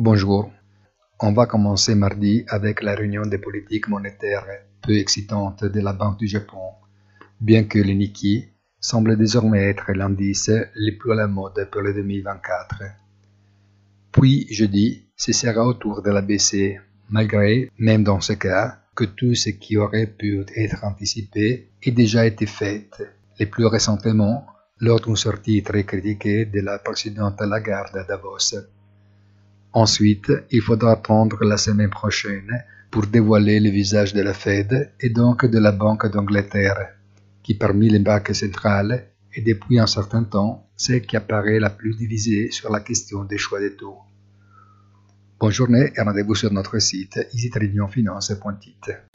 Bonjour. On va commencer mardi avec la réunion des politiques monétaires peu excitante de la Banque du Japon, bien que le Nikkei semble désormais être l'indice le plus à la mode pour le 2024. Puis jeudi, ce sera au tour de la BCE, malgré, même dans ce cas, que tout ce qui aurait pu être anticipé ait déjà été fait, le plus récemment lors d'une sortie très critiquée de la présidente Lagarde à Davos. Ensuite, il faudra attendre la semaine prochaine pour dévoiler le visage de la Fed et donc de la Banque d'Angleterre, qui parmi les banques centrales est depuis un certain temps celle qui apparaît la plus divisée sur la question des choix des taux. Bonne journée et rendez-vous sur notre site easytradingfinance.it.